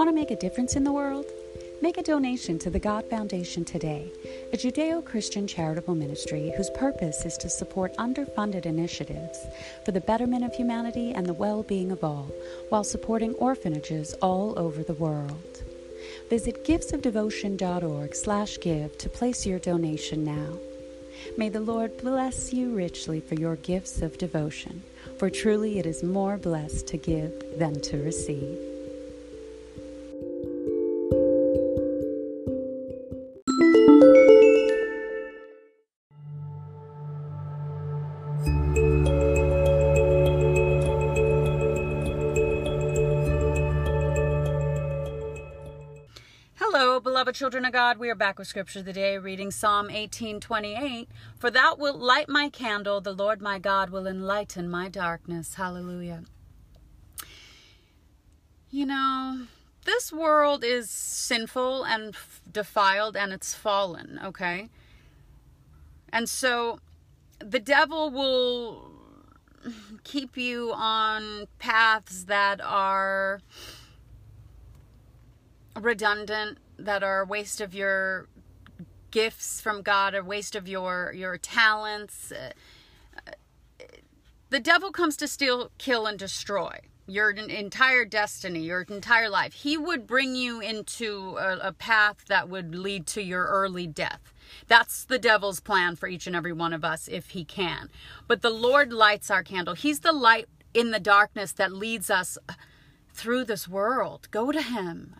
Want to make a difference in the world? Make a donation to the God Foundation today, a Judeo Christian charitable ministry whose purpose is to support underfunded initiatives for the betterment of humanity and the well being of all, while supporting orphanages all over the world. Visit giftsofdevotion.org slash give to place your donation now. May the Lord bless you richly for your gifts of devotion, for truly it is more blessed to give than to receive. Hello, beloved children of God. We are back with scripture today, reading Psalm 18:28. For thou wilt light my candle, the Lord my God will enlighten my darkness. Hallelujah. You know, this world is sinful and defiled and it's fallen, okay? And so the devil will keep you on paths that are redundant that are a waste of your gifts from God, a waste of your your talents. Uh, The devil comes to steal, kill, and destroy your entire destiny, your entire life. He would bring you into a, a path that would lead to your early death. That's the devil's plan for each and every one of us if he can. But the Lord lights our candle. He's the light in the darkness that leads us through this world. Go to him.